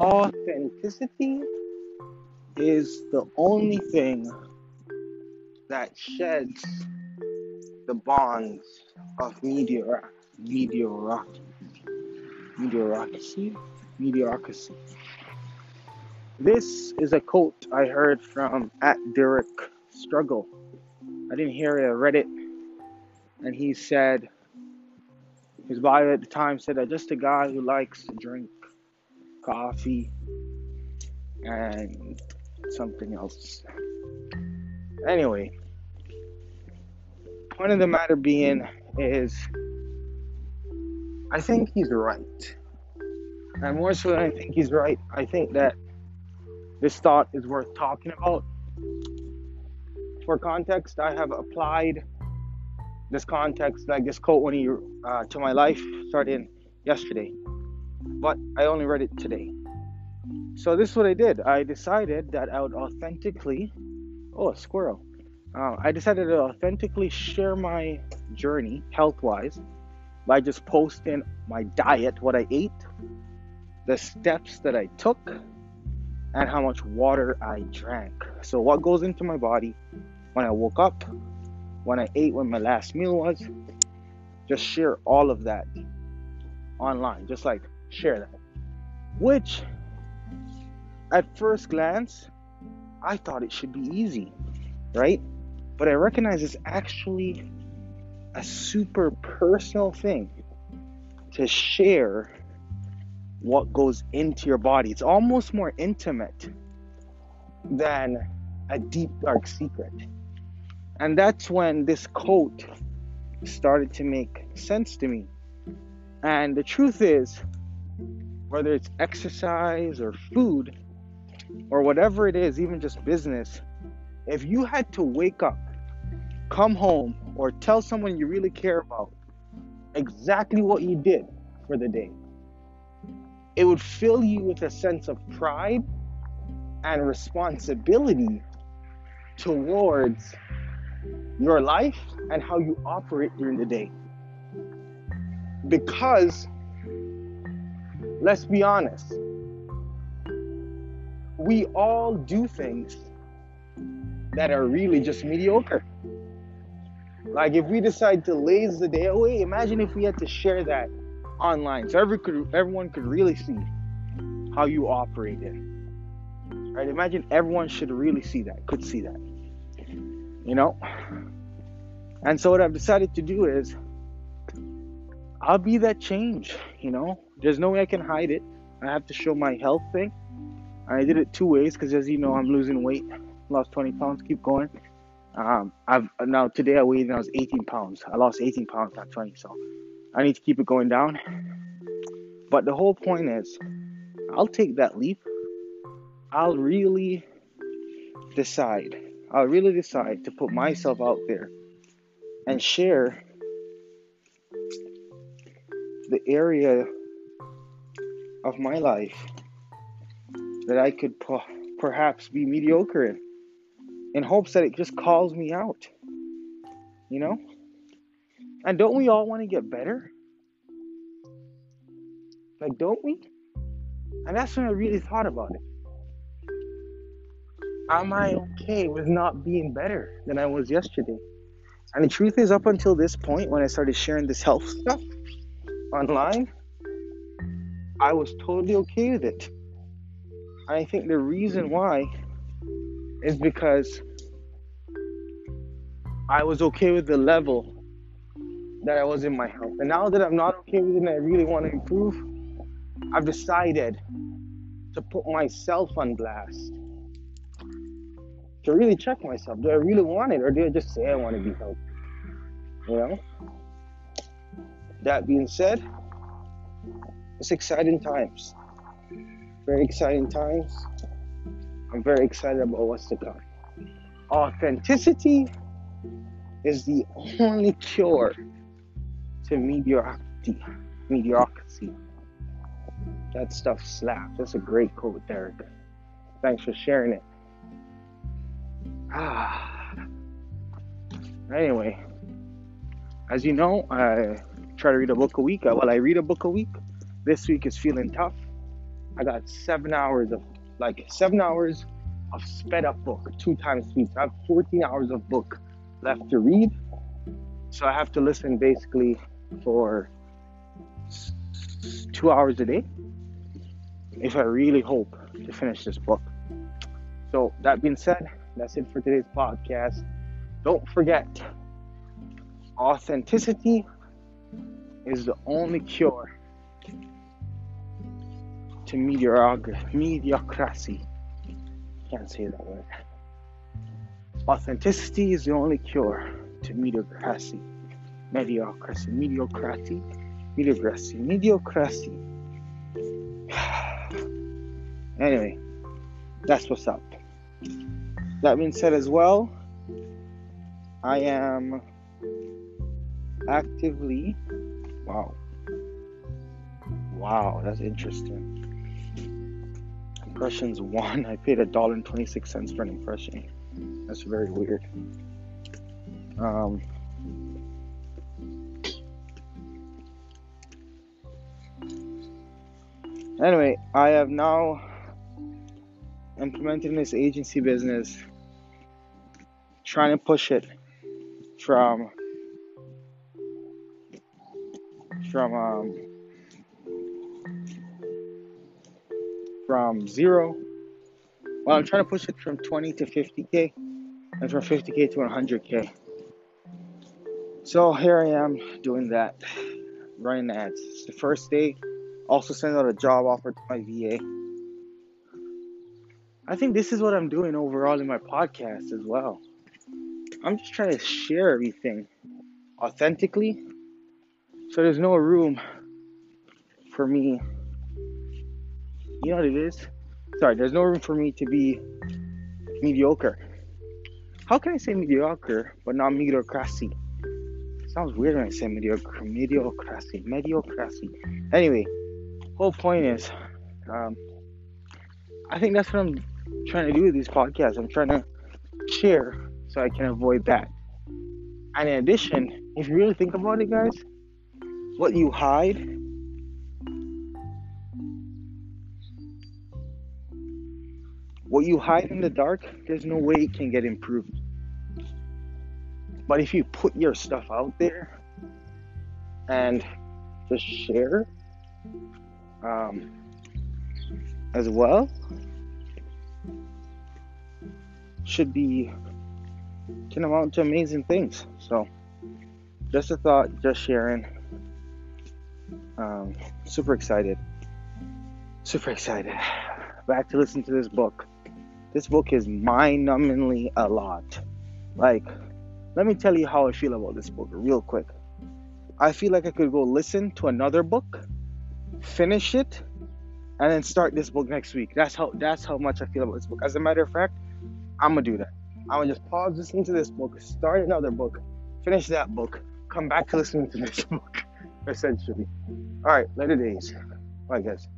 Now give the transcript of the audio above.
authenticity is the only thing that sheds the bonds of meteor meteorocracy meteorocracy mediocrity this is a quote i heard from at derek struggle. I didn't hear it i read it and he said his bio at the time said that just a guy who likes to drink coffee and something else. Anyway, point of the matter being is I think he's right. And more so than I think he's right, I think that this thought is worth talking about. For context, I have applied this context, like this quote, when he uh, to my life starting yesterday, but I only read it today. So this is what I did. I decided that I would authentically, oh, a squirrel. Uh, I decided to authentically share my journey health-wise by just posting my diet, what I ate, the steps that I took, and how much water I drank. So what goes into my body when I woke up, when I ate, when my last meal was. Just share all of that online. Just like share that. Which, at first glance, I thought it should be easy, right? But I recognize it's actually a super personal thing to share what goes into your body. It's almost more intimate than a deep, dark secret. And that's when this quote started to make sense to me. And the truth is, whether it's exercise or food or whatever it is, even just business, if you had to wake up, come home, or tell someone you really care about exactly what you did for the day, it would fill you with a sense of pride and responsibility towards your life and how you operate during the day. Because, let's be honest, we all do things that are really just mediocre. Like if we decide to laze the day away, imagine if we had to share that online, so every could, everyone could really see how you operate operated. Right? Imagine everyone should really see that, could see that. You know? And so what I've decided to do is I'll be that change, you know? There's no way I can hide it. I have to show my health thing. I did it two ways because, as you know, I'm losing weight. Lost 20 pounds. Keep going. Um, I've now today I weighed and I was 18 pounds. I lost 18 pounds, not 20. So I need to keep it going down. But the whole point is, I'll take that leap. I'll really decide. I'll really decide to put myself out there and share the area of my life that I could perhaps be mediocre in, in hopes that it just calls me out. You know? And don't we all want to get better? Like, don't we? And that's when I really thought about it. Am I okay with not being better than I was yesterday? And the truth is, up until this point, when I started sharing this health stuff online, I was totally okay with it. I think the reason why is because I was okay with the level that I was in my health. And now that I'm not okay with it and I really want to improve, I've decided to put myself on blast to really check myself. Do I really want it, or do I just say I want to be healthy? You know. That being said, it's exciting times. Very exciting times. I'm very excited about what's to come. Authenticity is the only cure to mediocrity. Mediocrity. That stuff slaps. That's a great quote, Derek. Thanks for sharing it. Ah. Anyway, as you know, I try to read a book a week. Well, I read a book a week. This week is feeling tough. I got seven hours of like seven hours of sped up book, two times speed. So I have 14 hours of book left to read. So I have to listen basically for two hours a day if I really hope to finish this book. So, that being said, that's it for today's podcast. Don't forget, authenticity is the only cure to mediocrity. Can't say that word. Authenticity is the only cure to mediocrity. Mediocrity, mediocrity, mediocrity, mediocrity. anyway, that's what's up. That being said, as well, I am actively. Wow. Wow, that's interesting. Impressions one. I paid a dollar and twenty six cents for an impression. That's very weird. Um, anyway, I have now implemented this agency business, trying to push it from from um, from zero. Well, I'm trying to push it from 20 to 50k, and from 50k to 100k. So here I am doing that, running ads. It's the first day. Also send out a job offer to my VA. I think this is what I'm doing overall in my podcast as well. I'm just trying to share everything authentically. So there's no room for me. You know what it is? Sorry, there's no room for me to be mediocre. How can I say mediocre but not mediocrity? Sounds weird when I say mediocre. Mediocrity. Mediocrity. Anyway, whole point is, um, I think that's what I'm trying to do with these podcasts. I'm trying to share so I can avoid that. And in addition, if you really think about it, guys, what you hide what you hide in the dark, there's no way it can get improved. But if you put your stuff out there and just share um, as well, should be can amount to amazing things. So, just a thought, just sharing. Um, super excited. Super excited. Back to listen to this book. This book is mind numbingly a lot. Like, let me tell you how I feel about this book real quick. I feel like I could go listen to another book, finish it, and then start this book next week. That's how that's how much I feel about this book. As a matter of fact, I'm gonna do that. I'm gonna just pause listening to this book, start another book, finish that book, come back to listening to this book, essentially. All right, later days. Bye, guys.